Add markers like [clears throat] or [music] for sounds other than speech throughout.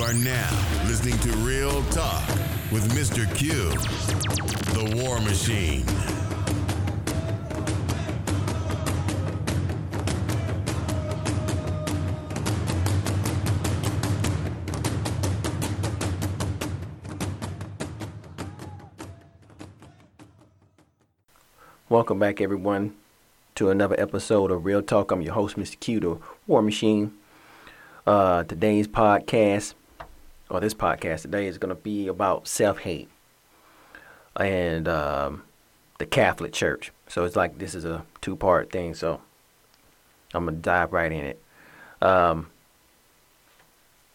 You are now listening to Real Talk with Mr. Q, the War Machine. Welcome back, everyone, to another episode of Real Talk. I'm your host, Mr. Q, the War Machine. Uh, today's podcast, or this podcast today, is going to be about self hate and um, the Catholic Church. So it's like this is a two part thing. So I'm going to dive right in it. Um,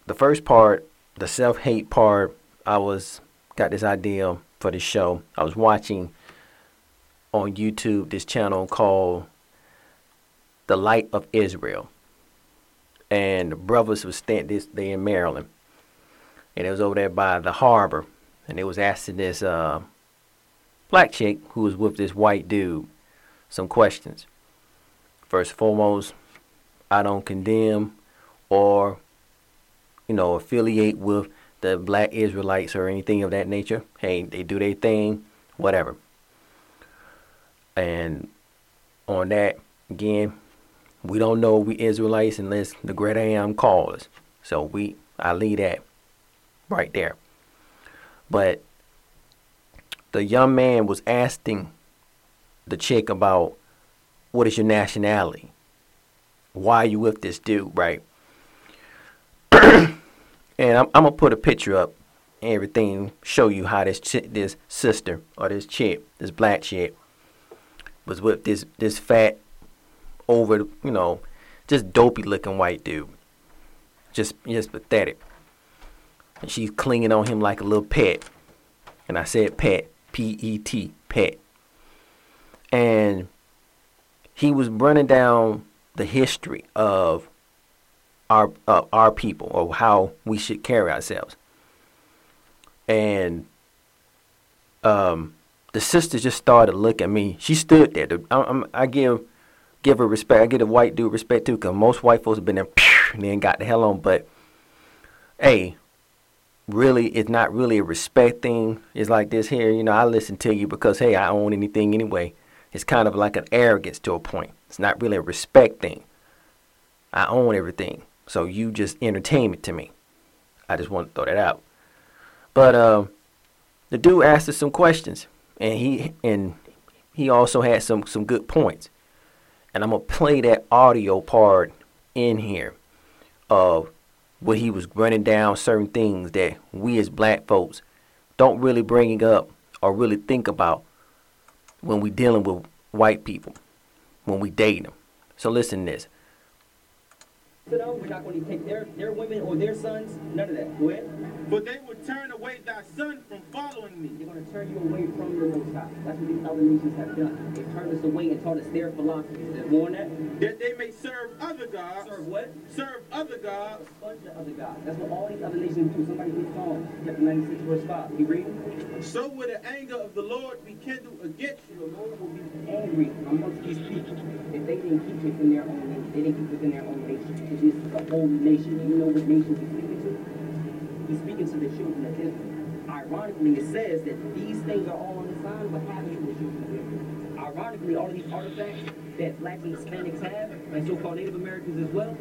the first part, the self hate part, I was got this idea for this show. I was watching on YouTube this channel called The Light of Israel. And the brothers was staying this they in Maryland. And it was over there by the harbor. And they was asking this uh, black chick who was with this white dude some questions. First and foremost, I don't condemn or, you know, affiliate with the black Israelites or anything of that nature. Hey, they do their thing, whatever. And on that, again, we don't know we Israelites unless the great I am calls. So we I leave that right there. But the young man was asking the chick about what is your nationality? Why are you with this dude, right? [clears throat] and I'm, I'm, gonna put a picture up and everything, show you how this ch- this sister or this chick, this black chick, was with this this fat, over you know, just dopey looking white dude. Just just pathetic. And she's clinging on him like a little pet. And I said pet, P E T, pet. And he was running down the history of our uh, our people or how we should carry ourselves. And um, the sister just started looking at me. She stood there. I, I give give her respect. I give a white dude respect too, cause most white folks have been there [laughs] and then got the hell on. But hey, really, it's not really a respect thing. It's like this here. You know, I listen to you because hey, I own anything anyway. It's kind of like an arrogance to a point. It's not really a respect thing. I own everything, so you just entertainment to me. I just want to throw that out. But um, the dude asked us some questions and he and he also had some some good points. And I'm gonna play that audio part in here of where he was running down certain things that we as black folks don't really bring up or really think about when we dealing with white people, when we date them. So listen to this to them. We're not going to take their, their women or their sons. None of that. Go ahead. But they would turn away thy son from following me. They're going to turn you away from your Most High. That's what these other nations have done. They've turned us away and taught us their philosophies. There's more that? That they may serve other gods. Serve what? Serve other gods. A bunch of other gods. That's what all these other nations do. Somebody read Psalms, chapter 96, verse 5. You read? So will the anger of the Lord be kindled against you. The Lord will be angry amongst these people if they didn't keep within their own nation. They didn't keep it within their own nation which is the whole nation. You know what nation he's speaking to? He's speaking to the children of Israel. Ironically, it says that these things are all on the sign what happened to the children of Israel. Ironically, all of these artifacts that blacks and Hispanics have, and so-called Native Americans as well,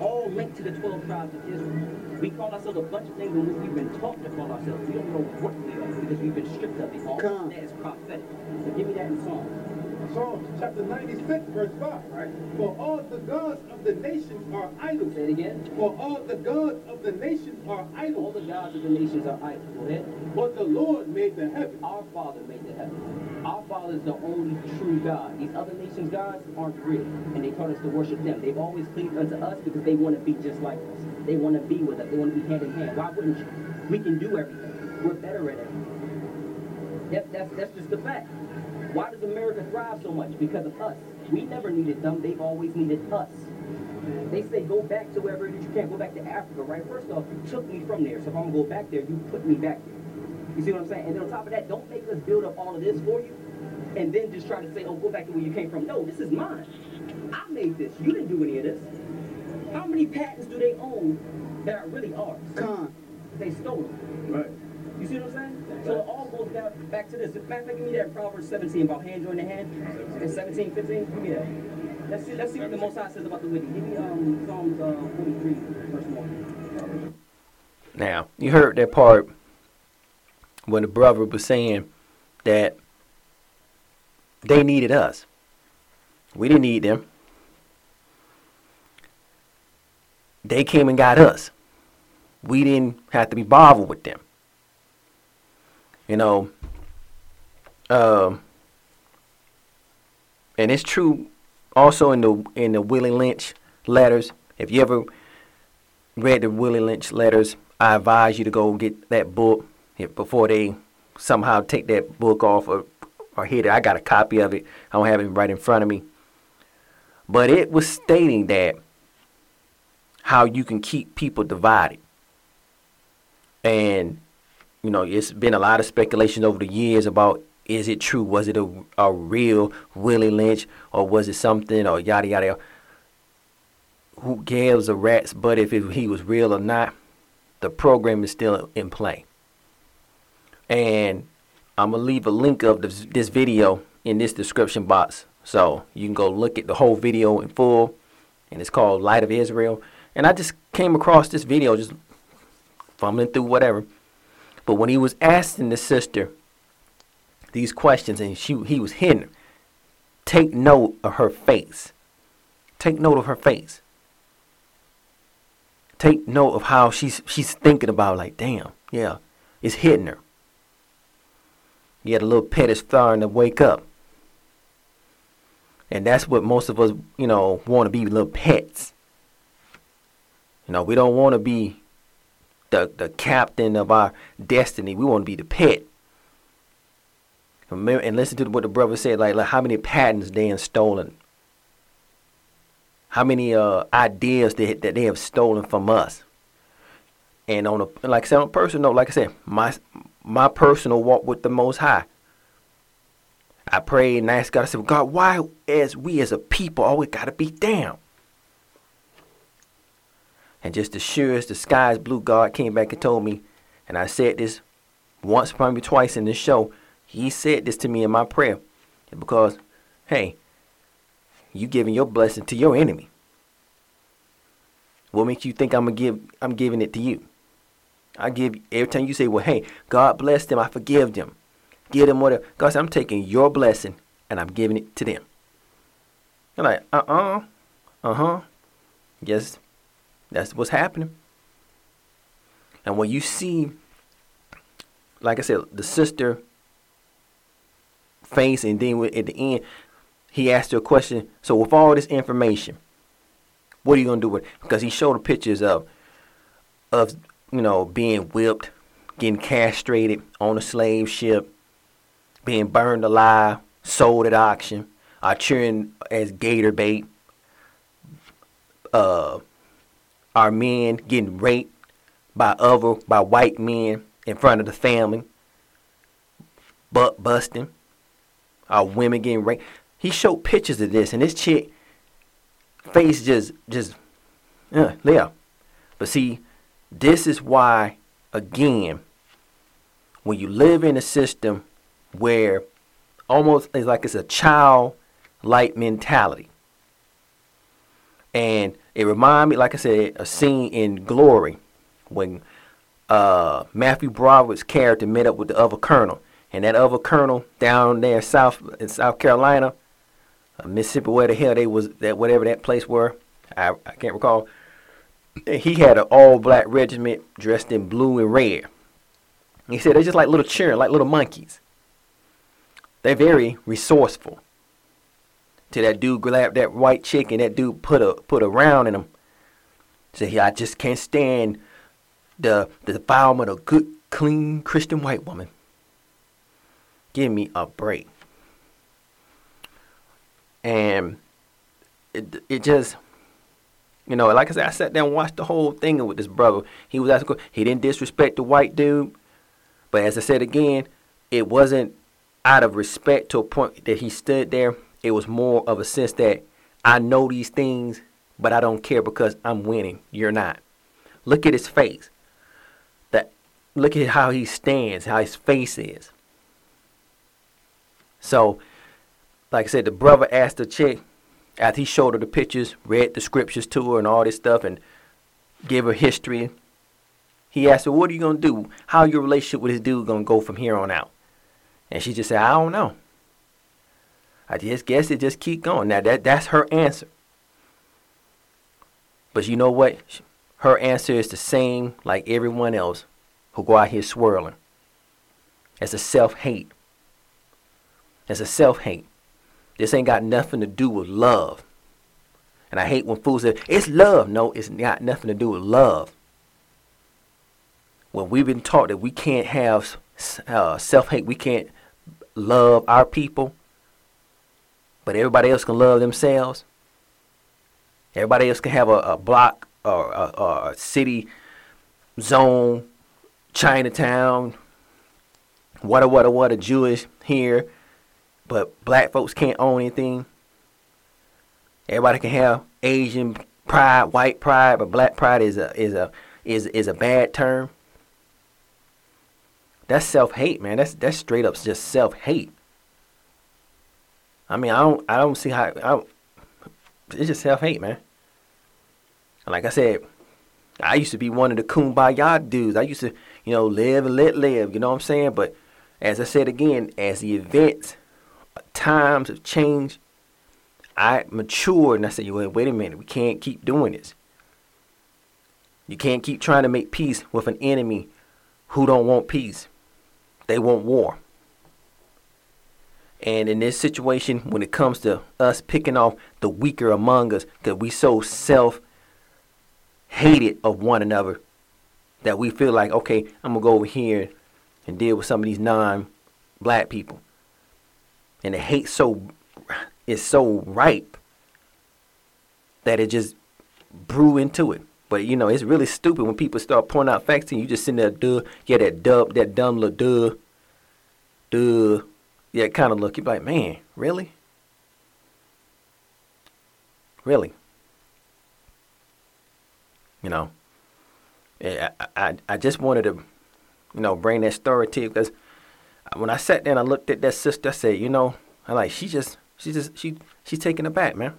all linked to the 12 tribes of Israel. We call ourselves a bunch of things in which we've been taught to call ourselves. We don't know what we are because we've been stripped of it. All Come. that is prophetic. So give me that in Psalms. Psalms chapter 96, verse 5. Right. For all the gods of the nations are idols. Say it again. For all the gods of the nations are idols. All the gods of the nations are idols. Go ahead. But the Lord made the heaven. Our Father made the heaven. Our Father is the only true God. These other nations' gods aren't real, and they taught us to worship them. They've always cleaved unto us because they want to be just like us. They want to be with us. They want to be hand in hand. Why wouldn't you? We can do everything. We're better at everything. Yep, that's that's just the fact. Why does America thrive so much? Because of us. We never needed them. They've always needed us. They say go back to wherever it is you can't Go back to Africa, right? First off, you took me from there. So if I'm going to go back there, you put me back there. You see what I'm saying? And then on top of that, don't make us build up all of this for you and then just try to say, oh, go back to where you came from. No, this is mine. I made this. You didn't do any of this. How many patents do they own that are really ours? Con. They stole them. Right. You see what I'm saying? So it all goes down back to this. Matter of fact, give me that Proverbs 17 about hand joined the hand. And 17, 15. Give me that. Let's see. Let's see what the Most High says about the wicked. Give me um Psalms uh, 43, verse one. Now, you heard that part when the brother was saying that they needed us. We didn't need them. They came and got us. We didn't have to be bothered with them. You know, um, and it's true also in the in the Willie Lynch letters. If you ever read the Willie Lynch letters, I advise you to go get that book before they somehow take that book off or, or hit it. I got a copy of it. I don't have it right in front of me. But it was stating that how you can keep people divided. And, you know, it's been a lot of speculation over the years about is it true? Was it a, a real Willie Lynch or was it something or yada yada? Who gives a rat's butt if it, he was real or not? The program is still in play. And I'm going to leave a link of this, this video in this description box. So you can go look at the whole video in full. And it's called Light of Israel. And I just came across this video just fumbling through whatever. But when he was asking the sister these questions and she he was hitting her, take note of her face. Take note of her face. Take note of how she's she's thinking about like, damn, yeah, it's hitting her. You had a little pet is starting to wake up. And that's what most of us, you know, want to be little pets. You know, we don't want to be the the captain of our destiny. We want to be the pet. Remember, and listen to what the brother said, like, like how many patents they have stolen. How many uh, ideas they, that they have stolen from us. And on a like I said, on a personal note, like I said, my my personal walk with the Most High. I prayed and asked God, I said, God, why as we as a people always gotta be down? And just as sure as the sky is blue, God came back and told me, and I said this once, probably twice in this show. He said this to me in my prayer. Because, hey, you giving your blessing to your enemy. What makes you think I'm gonna give I'm giving it to you? I give every time you say, Well, hey, God bless them, I forgive them. Give them whatever. God said, I'm taking your blessing and I'm giving it to them. You're like, uh uh. Uh huh. Yes, that's what's happening. And when you see, like I said, the sister face, and then at the end, he asked her a question. So, with all this information, what are you gonna do with? It? Because he showed pictures of, of you know, being whipped, getting castrated on a slave ship, being burned alive, sold at auction, or cheering as gator bait. Uh, our men getting raped by other by white men in front of the family, butt busting, our women getting raped. He showed pictures of this, and this chick face just just uh, yeah. But see, this is why again, when you live in a system where almost it's like it's a child like mentality. And it reminded me, like I said, a scene in Glory when uh, Matthew Broderick's character met up with the other colonel. And that other colonel down there south in South Carolina, uh, Mississippi, where the hell they was that whatever that place were, I, I can't recall. He had an all black regiment dressed in blue and red. He said they're just like little children, like little monkeys. They're very resourceful. Till that dude grabbed that white chick and that dude put a put a round in him. Say, I just can't stand the the defilement of a good, clean Christian white woman. Give me a break. And it it just you know, like I said, I sat down and watched the whole thing with this brother. He was asking, he didn't disrespect the white dude, but as I said again, it wasn't out of respect to a point that he stood there. It was more of a sense that I know these things but I don't care because I'm winning. You're not. Look at his face. That look at how he stands, how his face is. So, like I said, the brother asked the chick after he showed her the pictures, read the scriptures to her and all this stuff, and gave her history. He asked her, "What are you gonna do? How your relationship with this dude gonna go from here on out?" And she just said, "I don't know. I just guess it just keep going." Now that that's her answer. But you know what? Her answer is the same like everyone else who go out here swirling. It's a self hate. It's a self hate. This ain't got nothing to do with love. And I hate when fools say, it's love. No, it's got nothing to do with love. When we've been taught that we can't have uh, self hate, we can't love our people, but everybody else can love themselves. Everybody else can have a, a block or a, a city zone, Chinatown, what a what a what a Jewish here, but black folks can't own anything. Everybody can have Asian pride, white pride, but black pride is a is a is is a bad term. That's self hate, man. That's that's straight up just self hate. I mean, I don't I don't see how I don't, it's just self hate, man. Like I said, I used to be one of the kumbaya dudes. I used to, you know, live and let live. You know what I'm saying? But as I said again, as the events, times have changed, I matured and I said, wait, wait a minute, we can't keep doing this. You can't keep trying to make peace with an enemy who don't want peace. They want war. And in this situation, when it comes to us picking off the weaker among us, because we so self hated of one another that we feel like, okay, I'm gonna go over here and deal with some of these non-black people. And the hate so is so ripe that it just brew into it. But you know, it's really stupid when people start pointing out facts and you just sitting there, duh, yeah, that dub, that dumb little duh, duh, yeah, kind of look. You're like, man, really, really. You know, eh, I, I, I just wanted to, you know, bring that story to you because when I sat there and I looked at that sister, I said, you know, I like she just, she just, she, she's taking it back, man.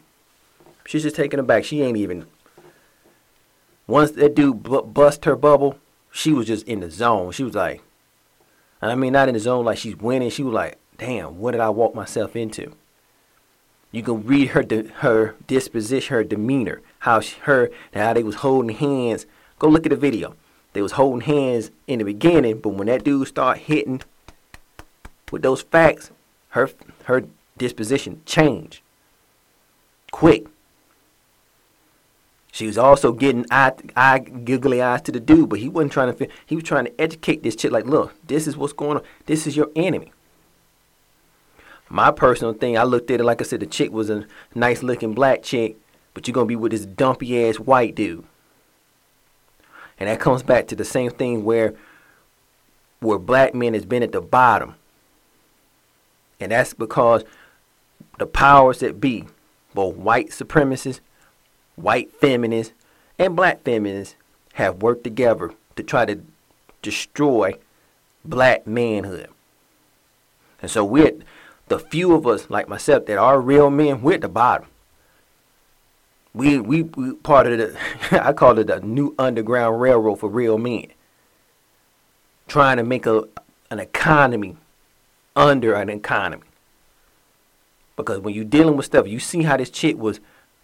She's just taking it back. She ain't even. Once that dude bu- bust her bubble, she was just in the zone. She was like, I mean, not in the zone like she's winning. She was like, damn, what did I walk myself into? You can read her her disposition, her demeanor, how she, her how they was holding hands. Go look at the video. They was holding hands in the beginning, but when that dude start hitting with those facts, her her disposition changed quick. She was also getting eye, eye giggly eyes to the dude, but he wasn't trying to. He was trying to educate this chick. Like, look, this is what's going on. This is your enemy. My personal thing, I looked at it like I said, the chick was a nice looking black chick, but you're gonna be with this dumpy ass white dude. And that comes back to the same thing where where black men has been at the bottom. And that's because the powers that be, both white supremacists, white feminists, and black feminists, have worked together to try to destroy black manhood. And so we're the few of us like myself that are real men, we're at the bottom. We we, we part of the [laughs] I call it the new underground railroad for real men. Trying to make a an economy under an economy. Because when you're dealing with stuff, you see how this chick was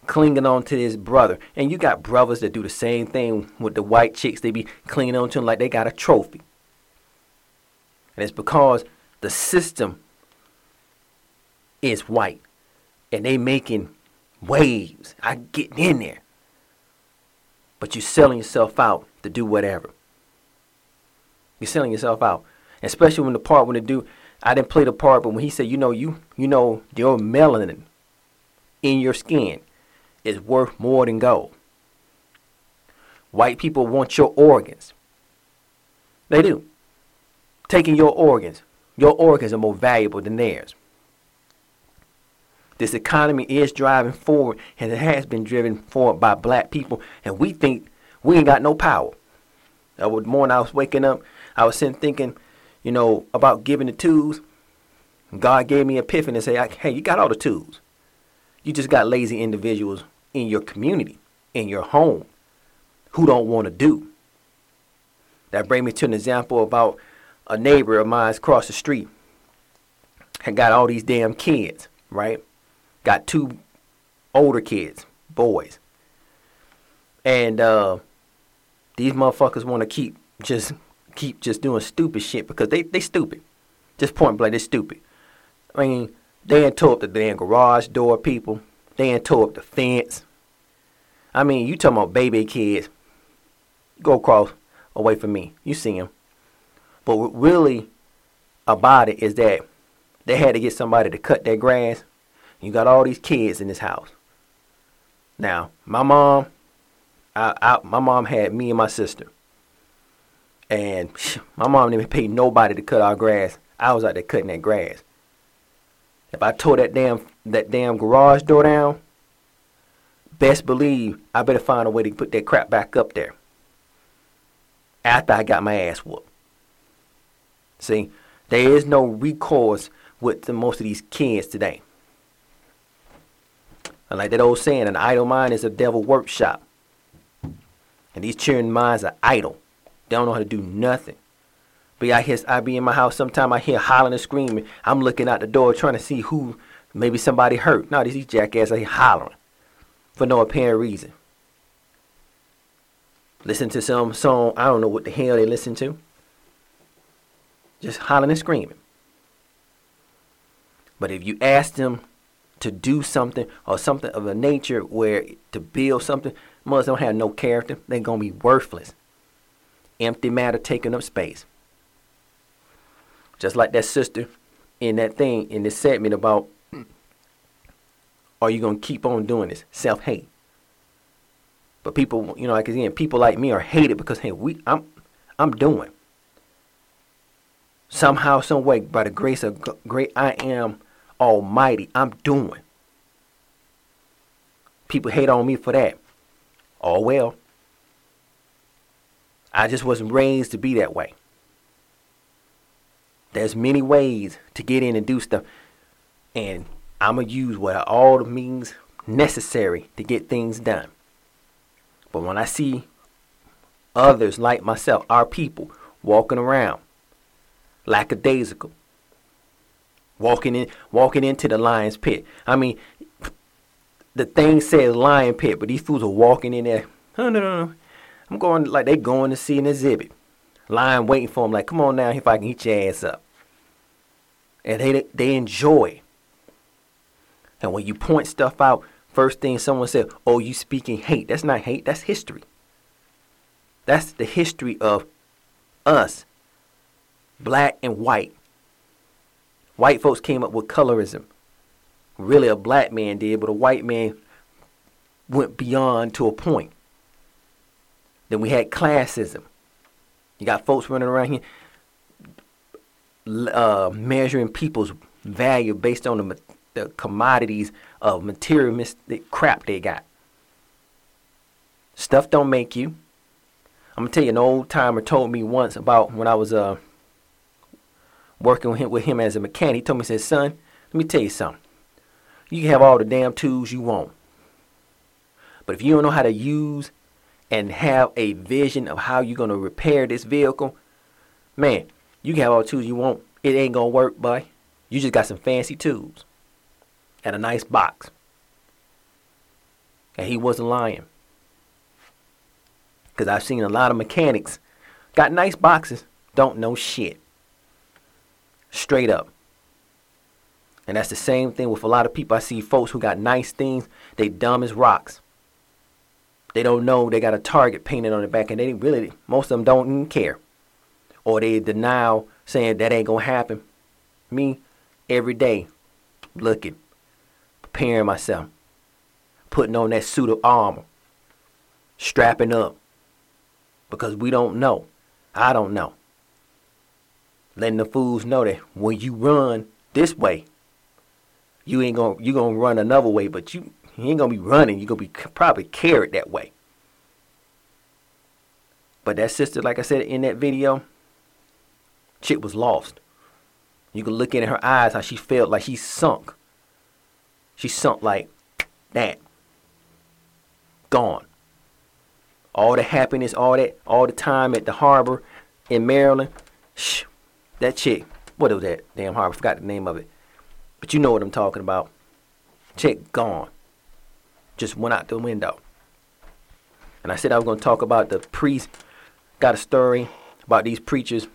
clinging on to this brother. And you got brothers that do the same thing with the white chicks. They be clinging on to them like they got a trophy. And it's because the system is white. And they making waves. I getting in there. But you're selling yourself out to do whatever. You're selling yourself out. Especially when the part when the dude I didn't play the part, but when he said, you know, you you know your melanin in your skin is worth more than gold. White people want your organs. They do. Taking your organs. Your organs are more valuable than theirs. This economy is driving forward, and it has been driven forward by black people, and we think we ain't got no power. I would morning I was waking up, I was sitting thinking, you know, about giving the tools. God gave me epiphany and say, hey, you got all the tools. You just got lazy individuals in your community, in your home, who don't want to do. That brings me to an example about a neighbor of mine across the street. Had got all these damn kids, right? Got two older kids, boys. And uh, these motherfuckers want to keep just keep just doing stupid shit because they they stupid. Just point blank, they stupid. I mean, they ain't tore up the damn garage door, people. They ain't tore up the fence. I mean, you talking about baby kids. Go across away from me. You see them. But what really about it is that they had to get somebody to cut their grass. You got all these kids in this house. Now, my mom, I, I, my mom had me and my sister. And my mom didn't pay nobody to cut our grass. I was out there cutting that grass. If I tore that damn that damn garage door down, best believe I better find a way to put that crap back up there. After I got my ass whooped. See, there is no recourse with the, most of these kids today. And like that old saying, an idle mind is a devil workshop. And these children minds are idle. They don't know how to do nothing. But I hear I be in my house sometime I hear hollering and screaming. I'm looking out the door trying to see who maybe somebody hurt. No, these jackasses are hollering for no apparent reason. Listen to some song, I don't know what the hell they listen to. Just hollering and screaming. But if you ask them to do something or something of a nature where to build something, mothers don't have no character, they're gonna be worthless. Empty matter taking up space. Just like that sister in that thing in this segment about are you gonna keep on doing this? Self hate. But people, you know, like again, people like me are hated because hey, we I'm I'm doing. Somehow, some way, by the grace of great I am Almighty, I'm doing. People hate on me for that. Oh well. I just wasn't raised to be that way. There's many ways to get in and do stuff. And I'm going to use what all the means necessary to get things done. But when I see others like myself, our people, walking around lackadaisical, walking in, walking into the lion's pit. I mean, the thing says lion pit, but these fools are walking in there. No, no, no, no. I'm going like they going to see an exhibit. Lion waiting for them, like, come on now, if I can eat your ass up. And they they enjoy. And when you point stuff out, first thing someone said, "Oh, you speaking hate." That's not hate. That's history. That's the history of us, black and white. White folks came up with colorism. Really, a black man did, but a white man went beyond to a point. Then we had classism. You got folks running around here uh, measuring people's value based on the, the commodities of materialistic crap they got. Stuff don't make you. I'm gonna tell you, an old timer told me once about when I was uh, working with him, with him as a mechanic. He told me, he said, "Son, let me tell you something. You can have all the damn tools you want, but if you don't know how to use and have a vision of how you're gonna repair this vehicle, man, you can have all the tools you want. It ain't gonna work, boy. You just got some fancy tools and a nice box. And he wasn't lying. Because I've seen a lot of mechanics got nice boxes, don't know shit. Straight up. And that's the same thing with a lot of people. I see folks who got nice things, they dumb as rocks. They don't know they got a target painted on the back, and they really, most of them don't even care or they deny saying that ain't gonna happen. Me, every day, looking, preparing myself, putting on that suit of armor, strapping up, because we don't know. I don't know. Letting the fools know that when you run this way, you ain't gonna you gonna run another way, but you, you ain't gonna be running. You gonna be probably carried that way. But that sister, like I said in that video, shit was lost. You can look in her eyes how she felt like she sunk. She sunk like that. Gone. All the happiness, all that, all the time at the harbor in Maryland. Shh, that chick, what was that damn harbor? I forgot the name of it. But you know what I'm talking about. Chick gone. Just went out the window. And I said I was going to talk about the priest. Got a story about these preachers,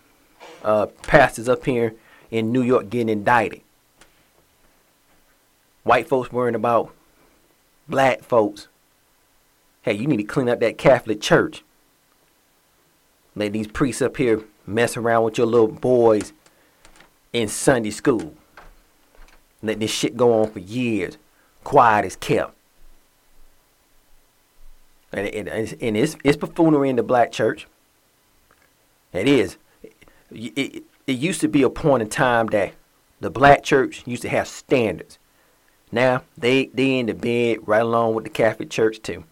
uh, pastors up here in New York getting indicted. White folks worrying about black folks. Hey, you need to clean up that Catholic church. Let these priests up here mess around with your little boys in Sunday school. Let this shit go on for years. Quiet as kept. And, and, it's, it's buffoonery in the black church. It is. It, it, it used to be a point in time that the black church used to have standards. Now they they in the bed right along with the Catholic Church too.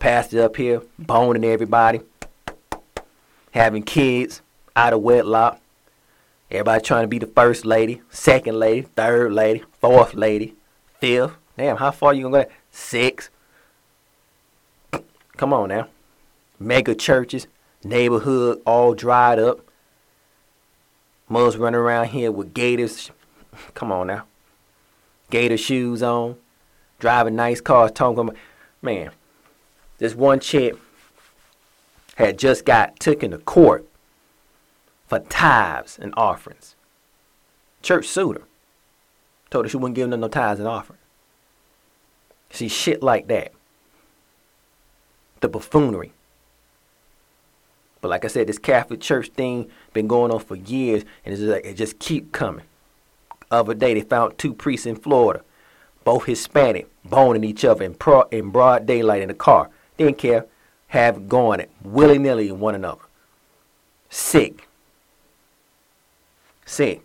Pastors up here boning everybody, having kids out of wedlock. Everybody trying to be the first lady, second lady, third lady, fourth lady, fifth. Damn, how far you gonna go? Six. [clears throat] Come on now. Mega churches, neighborhood all dried up. Mothers running around here with gators. [sniffs] Come on now. Gator shoes on, driving nice cars, talking man, this one chick had just got taken to court for tithes and offerings. Church sued her. Told her she wouldn't give them no tithes and offerings. See, shit like that. The buffoonery. But like I said, this Catholic Church thing been going on for years, and it's just like it just keep coming. Other day, they found two priests in Florida, both Hispanic, boning each other in, pro- in broad daylight in the car. Didn't care, have going it willy nilly in one another. Sick. Sick.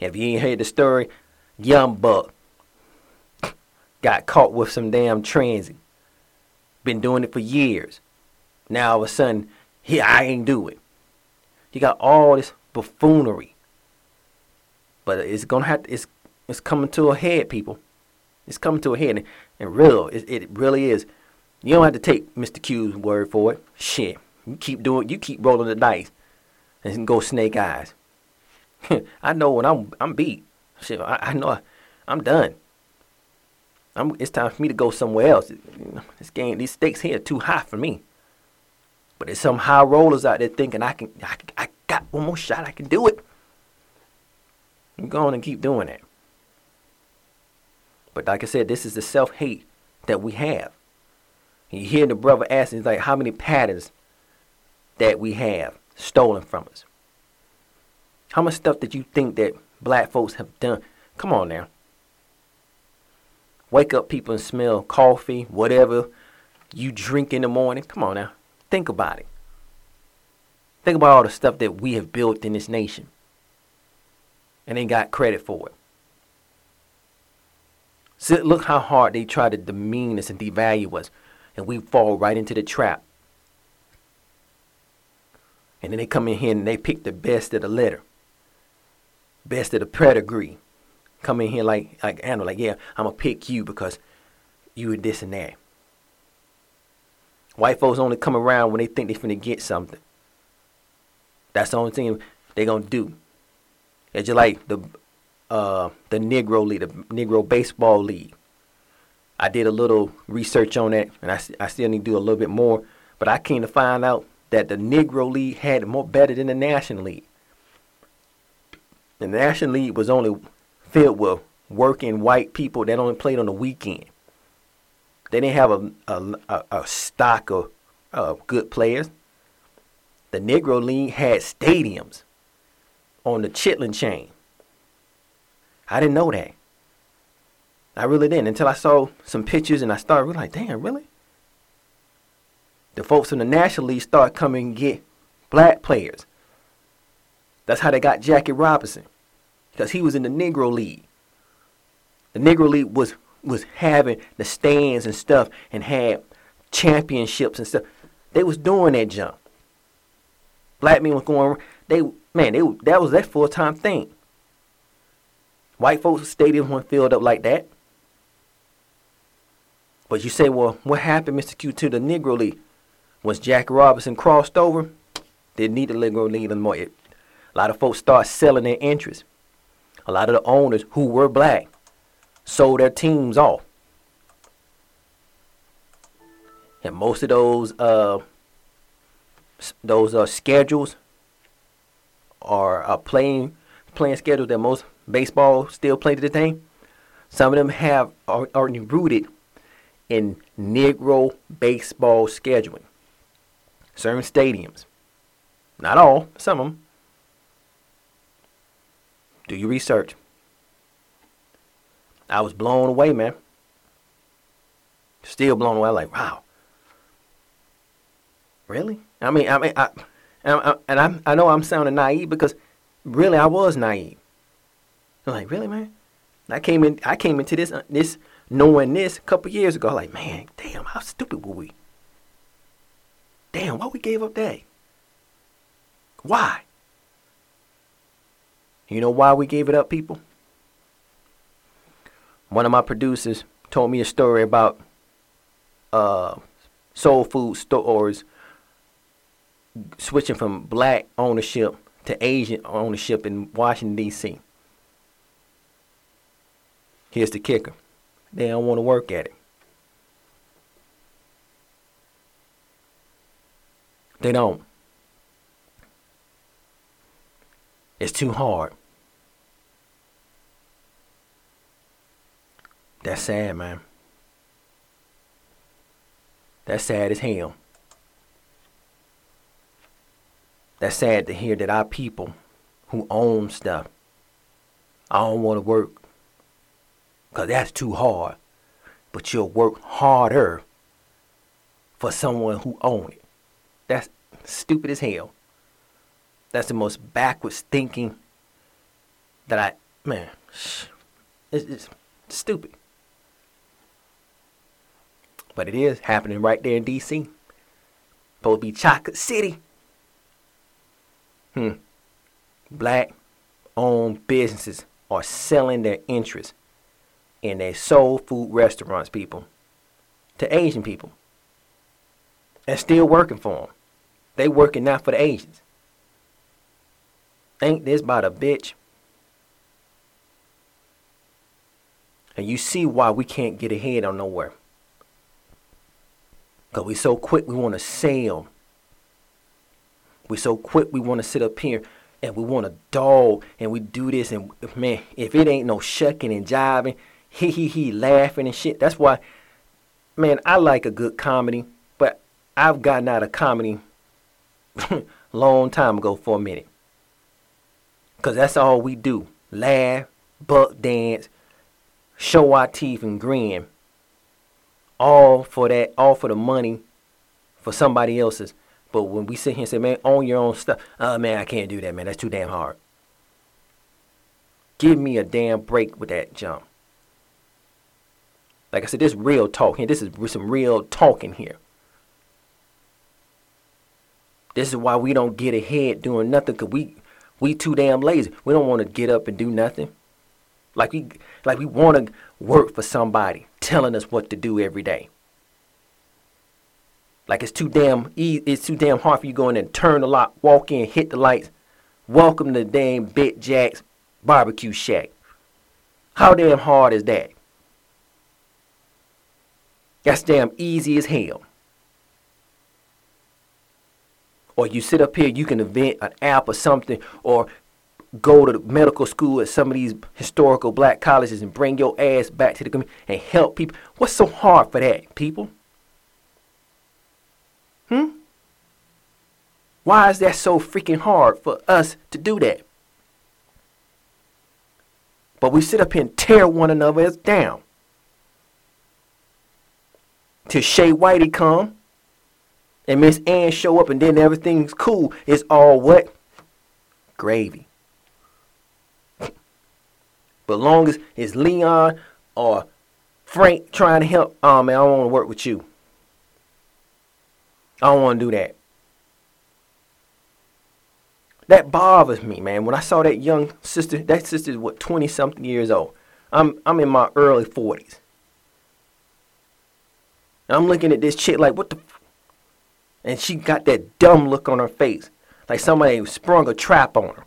If you ain't heard the story, young buck got caught with some damn transit. Been doing it for years. Now all of a sudden, he I ain't do it. You got all this buffoonery. But it's gonna have to, it's it's coming to a head, people. It's coming to a head, and, and real, it, it really is. You don't have to take Mr. Q's word for it. Shit, you keep doing, you keep rolling the dice, and go snake eyes. [laughs] I know when I'm I'm beat. Shit, I, I know I, I'm done. I'm, it's time for me to go somewhere else. This game, these stakes here are too high for me. But there's some high rollers out there thinking I can, I, I got one more shot, I can do it. I'm going and keep doing it. But like I said, this is the self hate that we have. You hear the brother asking, like, how many patterns that we have stolen from us? How much stuff did you think that black folks have done? Come on now. Wake up people and smell coffee, whatever you drink in the morning. Come on now. Think about it. Think about all the stuff that we have built in this nation and they got credit for it. So look how hard they try to demean us and devalue us, and we fall right into the trap. And then they come in here and they pick the best of the litter, best of the pedigree. Come in here like like Anna, like yeah, I'm gonna pick you because you and this and that. White folks only come around when they think they're finna get something. That's the only thing they gonna do. It's just like the uh, the Negro League, the Negro Baseball League. I did a little research on that, and I, I still need to do a little bit more. But I came to find out that the Negro League had more better than the National League. The National League was only filled with working white people that only played on the weekend. They didn't have a a, a, a stock of uh, good players. The Negro League had stadiums on the Chitlin chain. I didn't know that. I really didn't until I saw some pictures and I started really like, damn, really? The folks in the National League start coming and get black players. That's how they got Jackie Robinson. Because he was in the Negro League. The Negro League was was having the stands and stuff and had championships and stuff. They was doing that jump. Black men was going. They man, they that was that full time thing. White folks' stadiums weren't filled up like that. But you say, well, what happened, Mr. Q, to the Negro League? Once Jack Robinson crossed over, didn't need the Negro League anymore. It, a lot of folks start selling their interest. A lot of the owners who were black sold their teams off. And most of those uh, those uh, schedules are uh, playing playing schedules that most baseball still play to the thing. Some of them have are, are rooted in Negro baseball scheduling. Certain stadiums, not all, some of them. Do your research. I was blown away, man. Still blown away. Like, wow. Really? I mean, I mean, I, and, I, and I, I know I'm sounding naive because really I was naive. I'm like, really, man? I came in, I came into this, uh, this knowing this a couple years ago. Like, man, damn, how stupid were we? Damn, why we gave up that? Why? You know why we gave it up, people? One of my producers told me a story about uh, soul food stores switching from black ownership to Asian ownership in Washington, D.C. Here's the kicker they don't want to work at it. They don't. It's too hard. That's sad, man. That's sad as hell. That's sad to hear that our people who own stuff, I don't want to work because that's too hard. But you'll work harder for someone who own it. That's stupid as hell. That's the most backwards thinking that I, man, it's, it's stupid. But it is happening right there in D.C. Supposed to be Chocolate City. Hmm. Black owned businesses are selling their interests in their soul food restaurants, people, to Asian people. And still working for them. They working now for the Asians. Ain't this about a bitch? And you see why we can't get ahead on nowhere. Because we so quick we want to sell. We so quick we want to sit up here and we want a dog and we do this and man, if it ain't no shucking and jiving, he he he laughing and shit. That's why man, I like a good comedy, but I've gotten out of comedy [laughs] long time ago for a minute. Cause that's all we do. Laugh, buck dance, show our teeth and grin all for that, all for the money for somebody else's. But when we sit here and say, man, own your own stuff, oh man, I can't do that, man. That's too damn hard. Give me a damn break with that jump. Like I said, this real talk here. This is some real talking here. This is why we don't get ahead doing nothing because we we too damn lazy. We don't want to get up and do nothing. Like we like we want to work for somebody telling us what to do every day. Like it's too damn easy, it's too damn hard for you to go in and turn the lock, walk in, hit the lights. Welcome to the damn Bit Jack's barbecue shack. How damn hard is that? That's damn easy as hell. Or you sit up here, you can invent an app or something, or go to the medical school at some of these historical black colleges and bring your ass back to the community and help people. What's so hard for that, people? Hmm? Why is that so freaking hard for us to do that? But we sit up here and tear one another down. Till Shay Whitey come and Miss Ann show up and then everything's cool. It's all what? Gravy. [laughs] But long as it's Leon, or Frank trying to help. Oh man, I don't want to work with you. I don't want to do that. That bothers me, man. When I saw that young sister, that sister's what twenty something years old. I'm I'm in my early forties. I'm looking at this chick like, what the? F-? And she got that dumb look on her face, like somebody sprung a trap on her.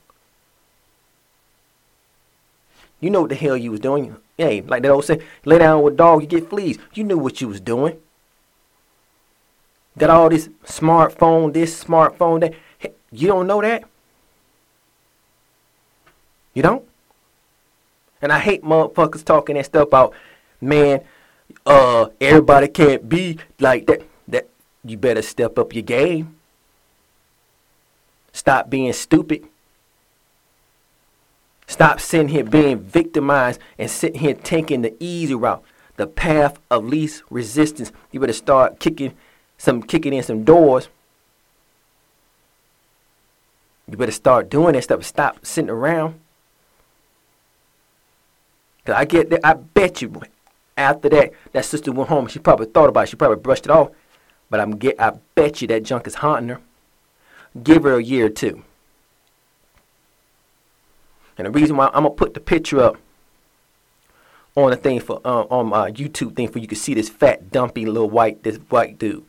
You know what the hell you was doing. Hey, like that old saying, lay down with a dog, you get fleas. You knew what you was doing. Got all this smartphone, this smartphone, that. You don't know that? You don't? And I hate motherfuckers talking that stuff about, man, uh, everybody can't be like that. That you better step up your game. Stop being stupid. Stop sitting here being victimized and sitting here taking the easy route, the path of least resistance. You better start kicking some kicking in some doors. You better start doing that stuff. Stop sitting around. Cause I get that. I bet you after that, that sister went home. She probably thought about it. She probably brushed it off. But I'm get. I bet you that junk is haunting her. Give her a year or two. And the reason why I'm gonna put the picture up on the thing for uh, on my YouTube thing for you can see this fat, dumpy little white this white dude.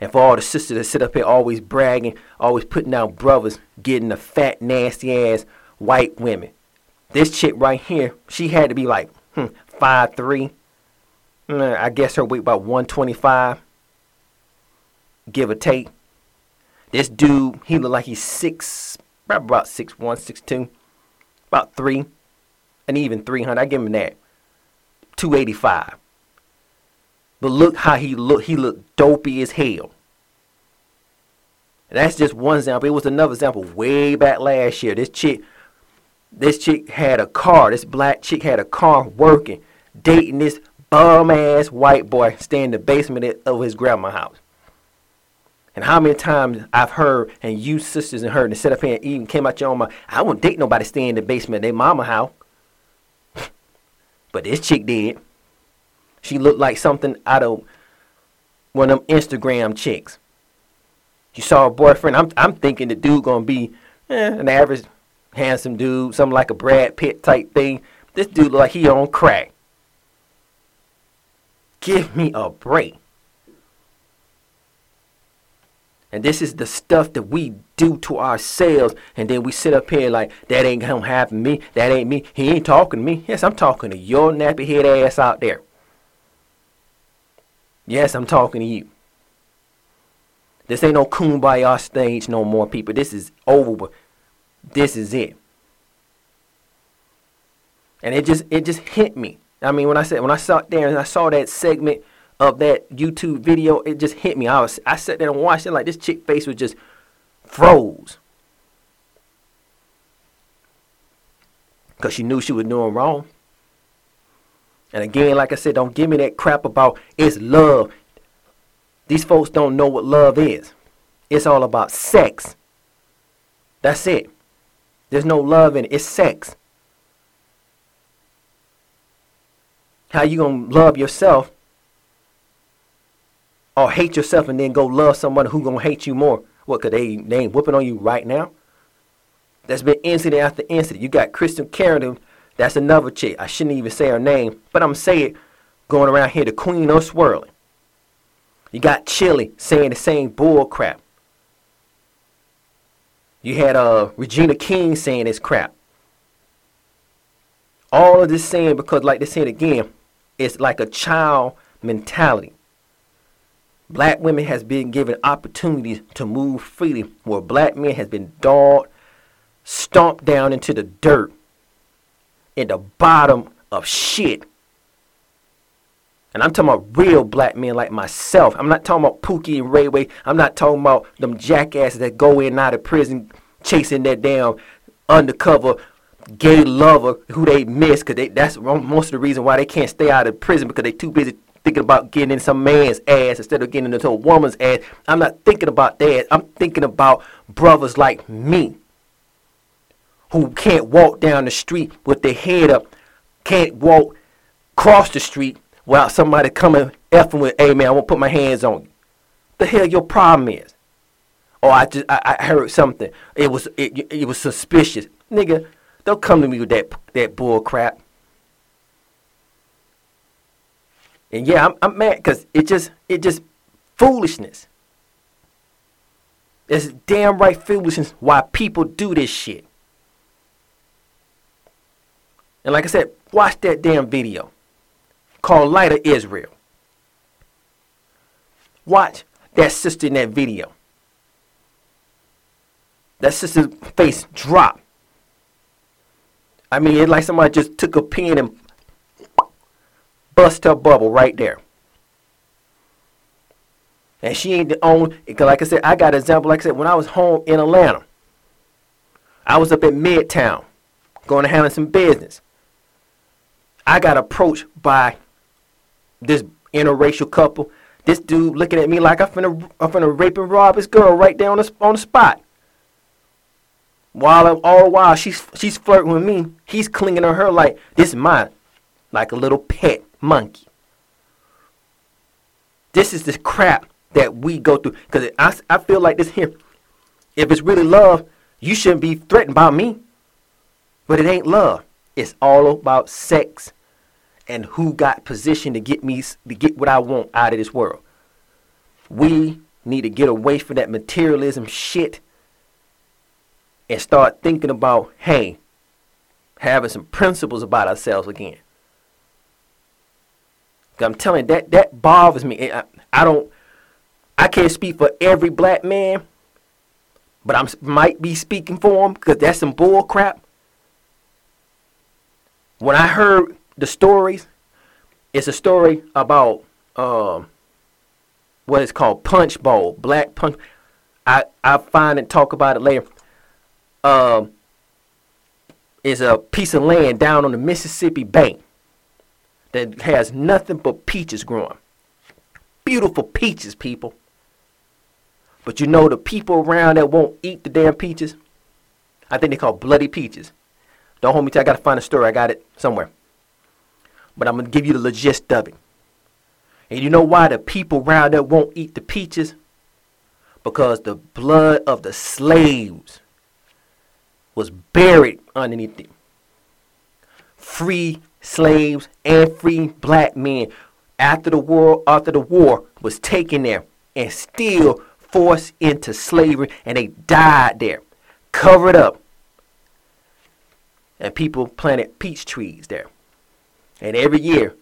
And for all the sisters that sit up here always bragging, always putting out brothers getting the fat, nasty ass white women. This chick right here, she had to be like hmm, five three. Mm, I guess her weight about 125, give or take. This dude, he look like he's six, probably about six one, six two, about three, and even 300. I give him that. 285. But look how he look. He looked dopey as hell. And that's just one example. It was another example way back last year. This chick, this chick had a car. This black chick had a car working, dating this bum ass white boy staying in the basement of his grandma's house. And how many times I've heard and you sisters and heard and set up here and even came out your own mouth, I won't date nobody staying in the basement of their mama house. [laughs] but this chick did. She looked like something out of one of them Instagram chicks. You saw a boyfriend. I'm I'm thinking the dude gonna be eh, an average handsome dude, something like a Brad Pitt type thing. This dude look like he on crack. Give me a break. And this is the stuff that we do to ourselves. And then we sit up here like, that ain't gonna happen to me. That ain't me. He ain't talking to me. Yes, I'm talking to your nappy head ass out there. Yes, I'm talking to you. This ain't no kumbaya stage no more, people. This is over. This is it. And it just it just hit me. I mean, when I said when I sat there and I saw that segment of that YouTube video, it just hit me. I was I sat there and watched it like this chick face was just froze. Cause she knew she was doing wrong. And again, like I said, don't give me that crap about it's love. These folks don't know what love is. It's all about sex. That's it. There's no love in it. It's sex. How you gonna love yourself or hate yourself and then go love someone who gonna hate you more? What could they they ain't whooping on you right now? There's been incident after incident. You got Kristen Carrington, that's another chick. I shouldn't even say her name, but I'm say it going around here, the queen of swirling. You got Chili saying the same bull crap. You had uh Regina King saying this crap. All of this saying because like they said again, it's like a child mentality. Black women has been given opportunities to move freely, where black men has been dogged, stomped down into the dirt, in the bottom of shit. And I'm talking about real black men like myself. I'm not talking about Pookie and Ray Ray. I'm not talking about them jackasses that go in and out of prison chasing that damn undercover gay lover who they miss because that's most of the reason why they can't stay out of prison because they too busy thinking about getting in some man's ass instead of getting into a woman's ass. I'm not thinking about that. I'm thinking about brothers like me who can't walk down the street with their head up, can't walk cross the street without somebody coming effing with, hey man, I won't put my hands on you. The hell your problem is? Or I just I, I heard something. It was it, it was suspicious. Nigga, don't come to me with that that bull crap. And yeah, I'm, I'm mad because it just it just foolishness. It's damn right foolishness why people do this shit. And like I said, watch that damn video called Light of Israel. Watch that sister in that video. That sister's face drop. I mean, it's like somebody just took a pin and bust her bubble right there. And she ain't the only, like I said, I got an example. Like I said, when I was home in Atlanta, I was up at Midtown going to handle some business. I got approached by this interracial couple. This dude looking at me like I'm finna, I'm finna rape and rob his girl right there on the, on the spot. While all while she's she's flirting with me, he's clinging to her like this is mine, like a little pet monkey. This is the crap that we go through. Because I, I feel like this here, if it's really love, you shouldn't be threatened by me. But it ain't love. It's all about sex and who got position to get me to get what I want out of this world. We need to get away from that materialism shit and start thinking about, hey, having some principles about ourselves again. I'm telling you, that that bothers me. I, I don't I can't speak for every black man, but I might be speaking for him because that's some bull crap. When I heard the stories, it's a story about um, what is called punch bowl, black punch. I I find and talk about it later. Um, is a piece of land down on the Mississippi bank that has nothing but peaches growing. Beautiful peaches, people. But you know the people around that won't eat the damn peaches? I think they call bloody peaches. Don't hold me to I gotta find a story. I got it somewhere. But I'm gonna give you the gist of it. And you know why the people around there won't eat the peaches? Because the blood of the slaves was buried underneath them. Free slaves and free black men after the war after the war was taken there and still forced into slavery and they died there, covered up. And people planted peach trees there. And every year,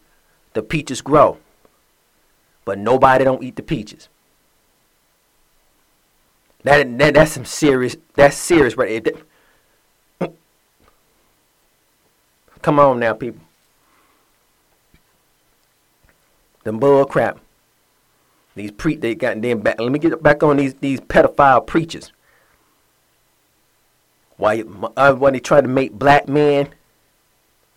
the peaches grow. But nobody don't eat the peaches. That, that that's some serious. That's serious, right? That, come on now, people. The bull crap. These pre they got them back. Let me get back on these these pedophile preachers. Why uh, when they try to make black men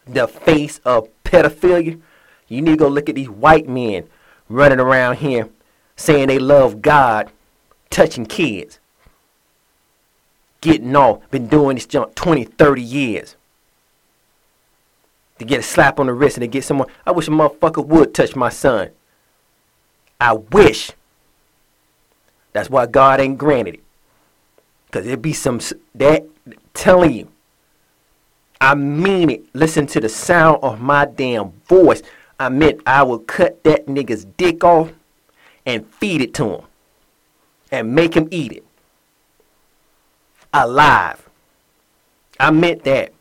the face of pedophilia, you need to go look at these white men running around here saying they love God, touching kids, getting off, been doing this junk 20, 30 years. To get a slap on the wrist and to get someone, I wish a motherfucker would touch my son. I wish. That's why God ain't granted it. Because it be some, that, telling you. I mean it. Listen to the sound of my damn voice. I meant I will cut that nigga's dick off and feed it to him. And make him eat it. Alive. I meant that.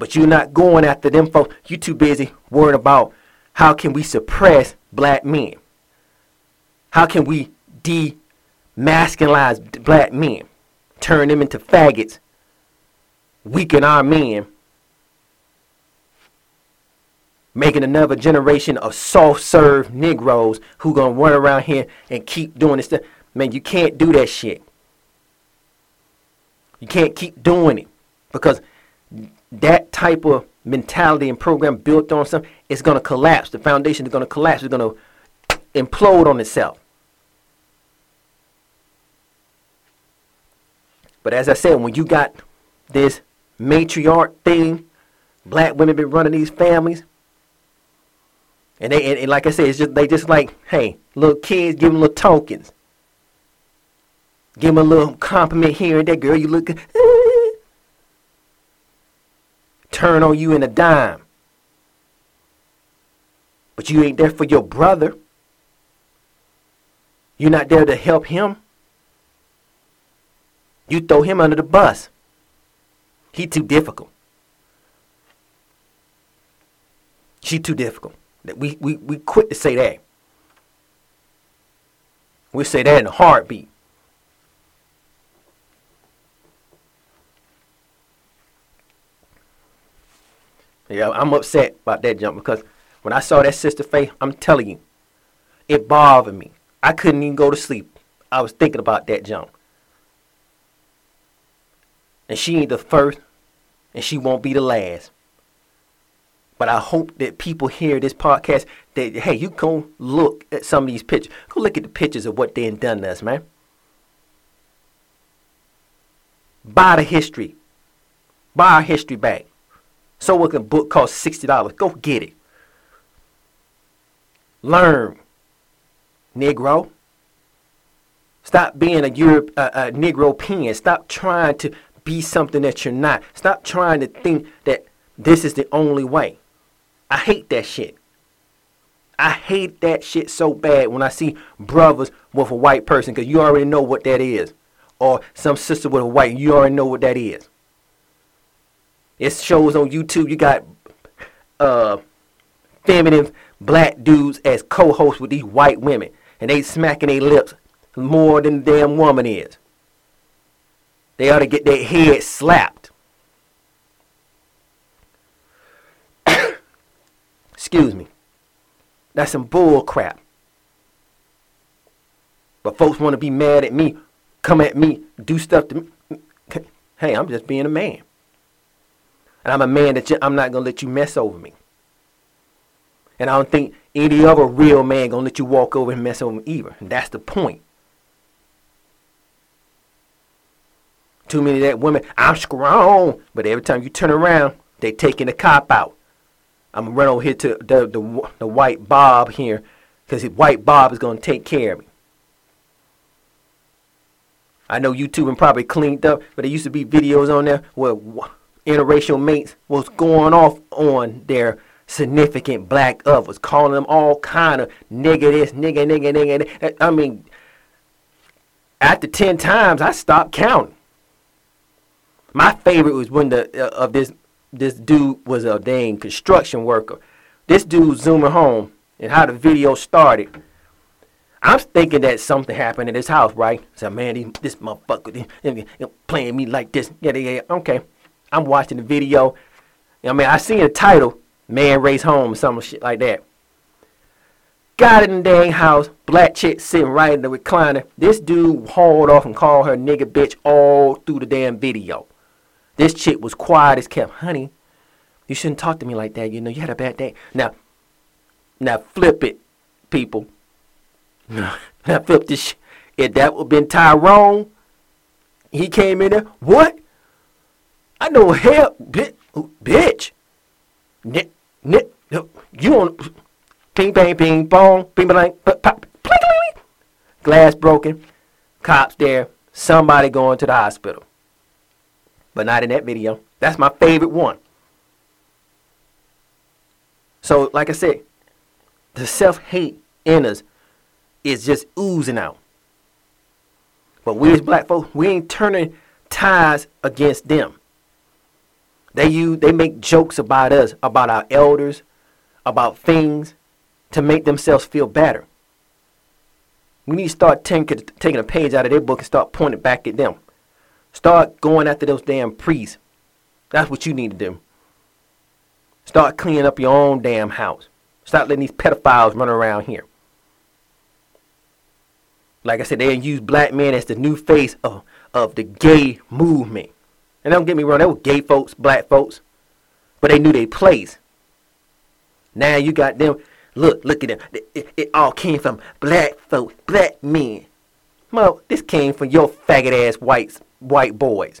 But you're not going after them folks. You too busy worrying about how can we suppress black men? How can we demasculinize black men? Turn them into faggots, weaken our men, making another generation of soft-serve Negroes who gonna run around here and keep doing this stuff. Man, you can't do that shit. You can't keep doing it because that type of mentality and program built on something, it's going to collapse. The foundation is going to collapse. It's going to implode on itself. But as I said, when you got this matriarch thing Black women been running these families. And they and, and like I said, it's just they just like, hey, little kids give them little tokens. Give them a little compliment here and there, girl. You look good. Turn on you in a dime. But you ain't there for your brother. You're not there to help him. You throw him under the bus. He too difficult. She too difficult. We, we, we quit to say that. We say that in a heartbeat. Yeah, I'm upset about that jump because when I saw that sister face, I'm telling you, it bothered me. I couldn't even go to sleep. I was thinking about that jump. And she ain't the first, and she won't be the last. But I hope that people hear this podcast that hey, you go look at some of these pictures. Go look at the pictures of what they done to us, man. Buy the history. Buy our history back. So what a book sixty dollars. Go get it. Learn, Negro. Stop being a Europe, a Negro pen. Stop trying to be something that you're not. Stop trying to think that this is the only way. I hate that shit. I hate that shit so bad when I see brothers with a white person because you already know what that is. Or some sister with a white, you already know what that is. It shows on YouTube you got uh feminine black dudes as co-hosts with these white women. And they smacking their lips more than the damn woman is. They ought to get their head slapped. [coughs] Excuse me. That's some bull crap. But folks want to be mad at me, come at me, do stuff to me. Hey, I'm just being a man. And I'm a man that you, I'm not going to let you mess over me. And I don't think any other real man going to let you walk over and mess over me either. And that's the point. Too many of that women, I'm strong. But every time you turn around, they taking the cop out. I'm gonna run over here to the the, the white Bob here, because white Bob is gonna take care of me. I know YouTube and probably cleaned up, but there used to be videos on there where interracial mates was going off on their significant black others, calling them all kind of nigga this, nigga, nigga, nigga. I mean, after ten times, I stopped counting. My favorite was when the uh, of this this dude was a dang construction worker. This dude zooming home and how the video started. I'm thinking that something happened in this house, right? So man, this motherfucker he, he, playing me like this. Yeah, Yeah, yeah, okay. I'm watching the video. I mean, I seen the title, "Man Race Home," or some shit like that. Got in the dang house, black chick sitting right in the recliner. This dude hauled off and called her nigga bitch all through the damn video. This chick was quiet as kept. Honey, you shouldn't talk to me like that. You know, you had a bad day. Now, now flip it, people. [laughs] now flip this. Sh- if that would have been Tyrone, he came in there. What? I know hell, bitch. bitch. Nick, Nick, you on? Ping, bang, ping, bong, ping, bang, pop, glass broken. Cops there. Somebody going to the hospital but not in that video. That's my favorite one. So, like I said, the self hate in us is just oozing out. But we as black folks, we ain't turning ties against them. They use, they make jokes about us, about our elders, about things to make themselves feel better. We need to start taking, taking a page out of their book and start pointing back at them. Start going after those damn priests. That's what you need to do. Start cleaning up your own damn house. Stop letting these pedophiles run around here. Like I said, they use black men as the new face of, of the gay movement. And don't get me wrong, they were gay folks, black folks, but they knew their place. Now you got them. Look, look at them. It, it, it all came from black folks, black men. Well, this came from your faggot ass whites white boys.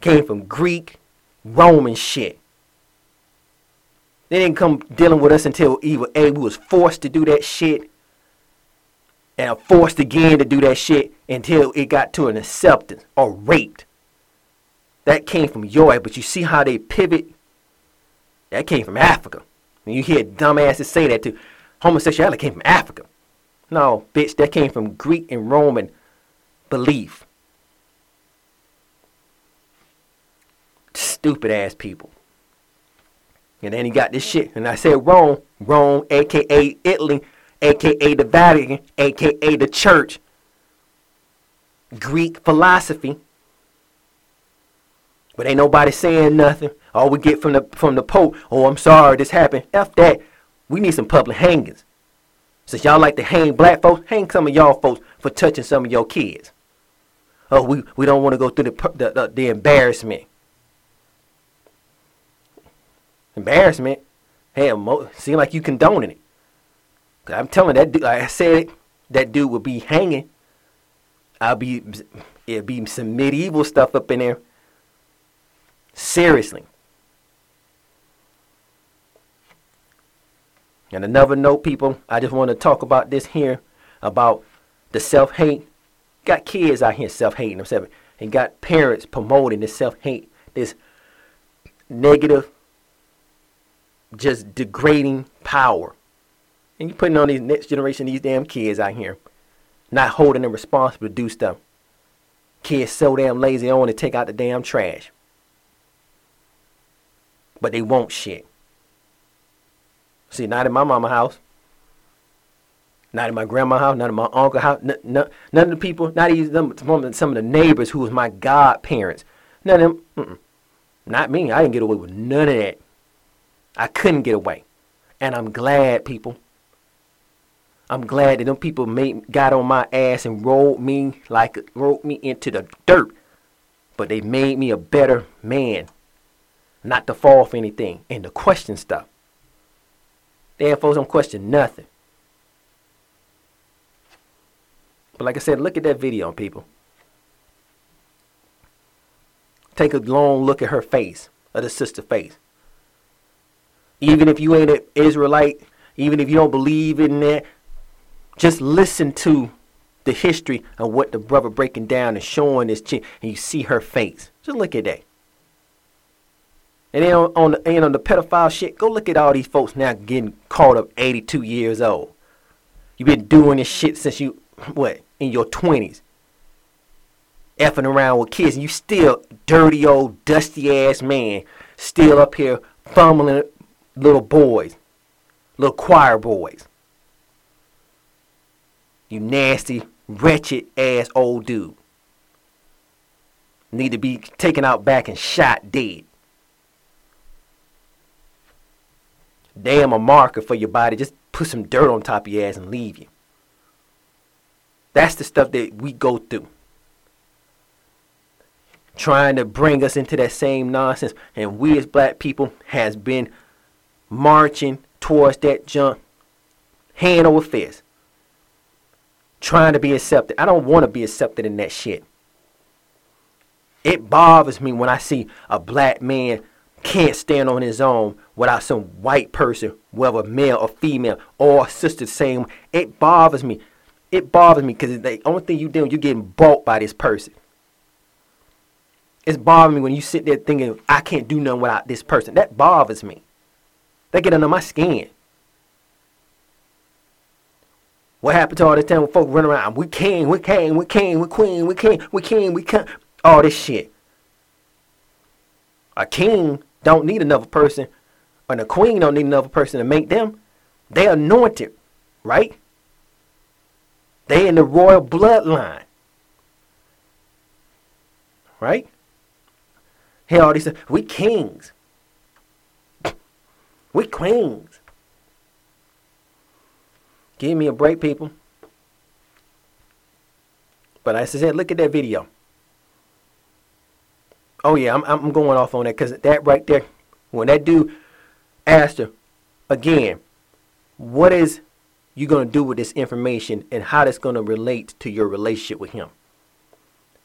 Came from Greek, Roman shit. They didn't come dealing with us until either A, we was forced to do that shit, and forced again to do that shit until it got to an acceptance or raped. That came from your but you see how they pivot? That came from Africa. And you hear dumbasses say that too. Homosexuality came from Africa. No, bitch, that came from Greek and Roman belief. Stupid ass people. And then he got this shit. And I said Rome, Rome, aka Italy, aka the Vatican, aka the church. Greek philosophy. But ain't nobody saying nothing. All we get from the from the Pope, oh I'm sorry this happened. F that. We need some public hangings. Since y'all like to hang black folks, hang some of y'all folks for touching some of your kids. Oh, we, we don't want to go through the, the, the, the embarrassment. Embarrassment? Hell, mo- seem like you condoning it. I'm telling that dude, like I said, that dude would be hanging. I'll be, it'd be some medieval stuff up in there. Seriously. And another note, people, I just want to talk about this here about the self hate. Got kids out here self hating themselves, and got parents promoting this self hate, this negative, just degrading power. And you putting on these next generation, these damn kids out here, not holding them responsible to do stuff. Kids so damn lazy, they don't want to take out the damn trash. But they won't shit. See, not in my mama house. Not in my grandma house, not in my uncle house, n- n- none of the people, not even some, some of the neighbors who was my godparents. None of them, mm-mm. not me. I didn't get away with none of that. I couldn't get away. And I'm glad, people. I'm glad that them people made, got on my ass and rolled me like rolled me into the dirt. But they made me a better man. Not to fall for anything and to question stuff. Damn folks don't question nothing. But like I said, look at that video, people. Take a long look at her face, at the sister face. Even if you ain't an Israelite, even if you don't believe in that, just listen to the history of what the brother breaking down and showing this chick, and you see her face. Just look at that. And then on, the and on the pedophile shit, go look at all these folks now getting caught up 82 years old. You've been doing this shit since you [clears throat] what in your 20s, effing around with kids, and you still dirty old dusty ass man, still up here fumbling little boys, little choir boys. You nasty, wretched ass old dude. Need to be taken out back and shot dead. Damn a marker for your body. Just put some dirt on top of your ass and leave you. That's the stuff that we go through. Trying to bring us into that same nonsense. And we as black people has been marching towards that junk hand over fist. Trying to be accepted. I don't want to be accepted in that shit. It bothers me when I see a black man can't stand on his own without some white person, whether male or female, or sister saying it bothers me. It bothers me because the only thing you doing, you're getting bought by this person. It's bothering me when you sit there thinking, I can't do nothing without this person. That bothers me. They get under my skin. What happened to all this time when folks run around? We king, we king, we king, we queen, we king, we king, we king. All this shit. A king don't need another person, and the queen don't need another person to make them. They anointed, right? They in the royal bloodline. Right? Hey, all these we kings. We queens. Give me a break, people. But as I said, look at that video. Oh yeah, I'm I'm going off on that because that right there, when that dude asked her again, what is you gonna do with this information and how that's gonna relate to your relationship with him?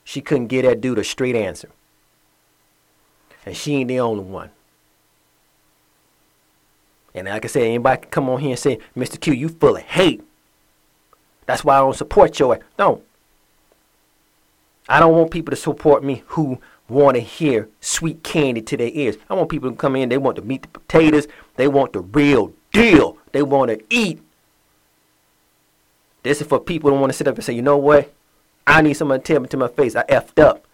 She couldn't get that dude a straight answer, and she ain't the only one. And like I said, anybody can come on here and say, Mr. Q, you full of hate. That's why I don't support your No. I don't want people to support me who want to hear sweet candy to their ears. I want people to come in, they want to meet the potatoes, they want the real deal. They want to eat. This is for people who want to sit up and say, you know what? I need someone to tell me to my face, I effed up.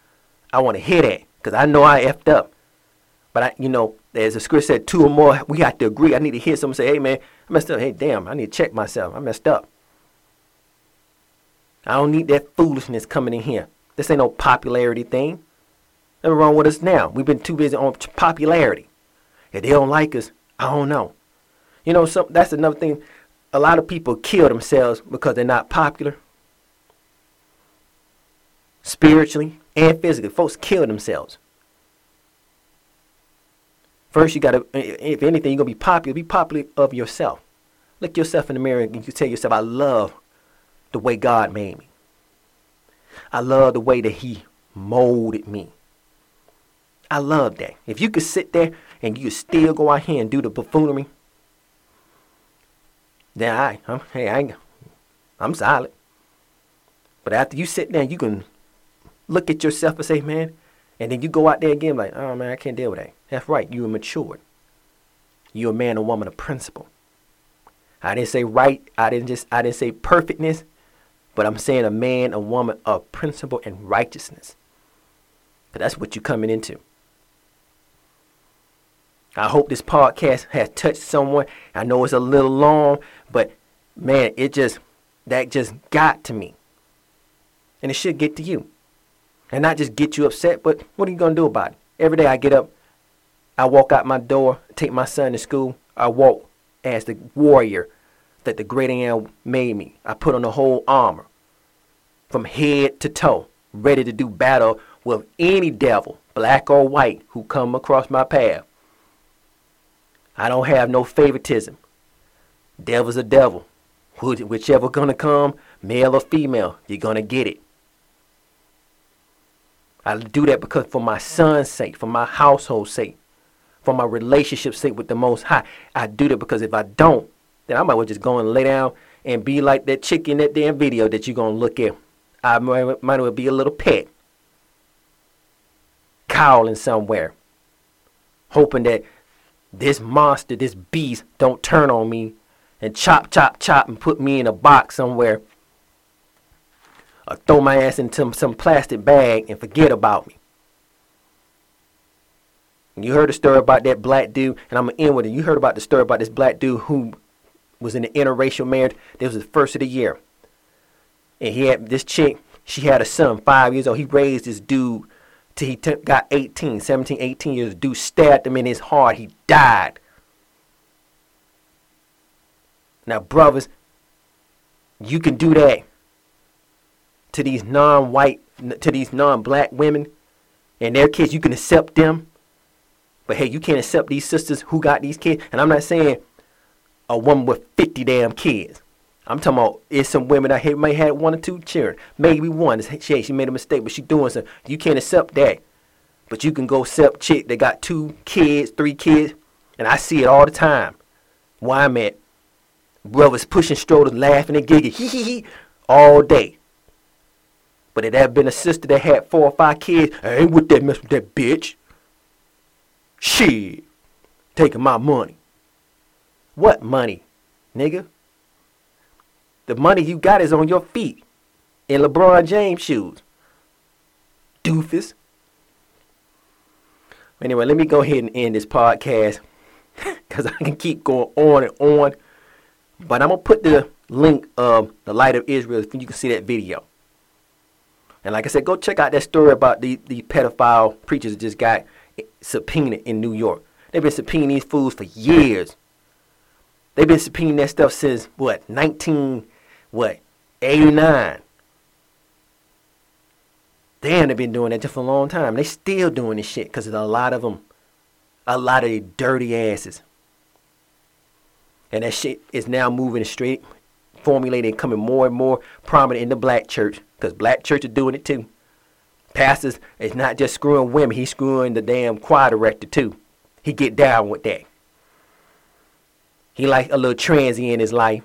I want to hear that because I know I effed up. But I, you know, as the script said, two or more, we have to agree. I need to hear someone say, hey man, I messed up. Hey, damn, I need to check myself. I messed up. I don't need that foolishness coming in here. This ain't no popularity thing. Nothing wrong with us now. We've been too busy on popularity. If they don't like us, I don't know. You know, that's another thing. A lot of people kill themselves because they're not popular. Spiritually and physically, folks kill themselves. First, you gotta, if anything, you're gonna be popular. Be popular of yourself. Look yourself in the mirror and you tell yourself, I love the way God made me. I love the way that He molded me. I love that. If you could sit there and you could still go out here and do the buffoonery, then I, I'm, hey, I, I'm solid. But after you sit there, you can look at yourself and say, man, and then you go out there again like, oh man, I can't deal with that. That's right, you are matured. You're a man or woman of principle. I didn't say right, I didn't just I didn't say perfectness, but I'm saying a man, a woman of principle and righteousness. But that's what you're coming into. I hope this podcast has touched someone. I know it's a little long, but man, it just that just got to me. And it should get to you. And not just get you upset, but what are you going to do about it? Every day I get up, I walk out my door, take my son to school. I walk as the warrior that the great am made me. I put on the whole armor from head to toe, ready to do battle with any devil, black or white, who come across my path. I don't have no favoritism. Devil's a devil. Whichever gonna come, male or female, you're gonna get it. I do that because for my son's sake, for my household's sake, for my relationship's sake with the Most High. I do that because if I don't, then I might well just go and lay down and be like that chick in that damn video that you're gonna look at. I might, might well be a little pet, cowling somewhere, hoping that this monster, this beast, don't turn on me and chop, chop, chop, and put me in a box somewhere or throw my ass into some plastic bag and forget about me. You heard the story about that black dude, and I'm gonna end with it. You heard about the story about this black dude who was in an interracial marriage. This was the first of the year, and he had this chick. She had a son, five years old. He raised this dude he t- got 18, 17, 18 years. Dude stabbed him in his heart. He died. Now, brothers, you can do that to these non-white, to these non-black women and their kids. You can accept them, but hey, you can't accept these sisters who got these kids. And I'm not saying a woman with 50 damn kids. I'm talking about it's some women that may have one or two children, maybe one. She she made a mistake, but she doing something. You can't accept that, but you can go accept chick that got two kids, three kids, and I see it all the time. Why I'm at brothers pushing strollers, laughing and giggling, hee hee hee, all day. But it had been a sister that had four or five kids, I ain't with that mess with that bitch. Shit, taking my money. What money, nigga? The money you got is on your feet in LeBron James shoes. Doofus. Anyway, let me go ahead and end this podcast [laughs] because I can keep going on and on. But I'm going to put the link of the Light of Israel so you can see that video. And like I said, go check out that story about the, the pedophile preachers that just got subpoenaed in New York. They've been subpoenaing these fools for years. They've been subpoenaing that stuff since what, 19, what, 89. Damn, they've been doing that just for a long time. They still doing this shit because there's a lot of them, a lot of the dirty asses. And that shit is now moving straight, formulating, coming more and more prominent in the black church because black church are doing it too. Pastors is not just screwing women, he's screwing the damn choir director too. He get down with that. He like a little transient in his life.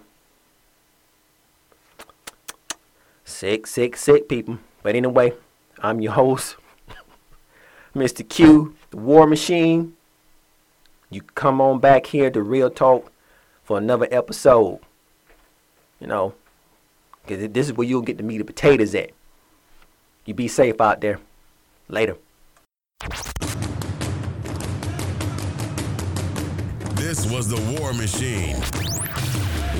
Sick, sick, sick people. But anyway, I'm your host, [laughs] Mr. Q, the War Machine. You come on back here to Real Talk for another episode. You know, because this is where you'll get the meat and potatoes at. You be safe out there. Later. This was the War Machine.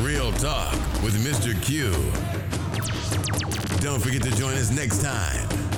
Real Talk with Mr. Q. Don't forget to join us next time.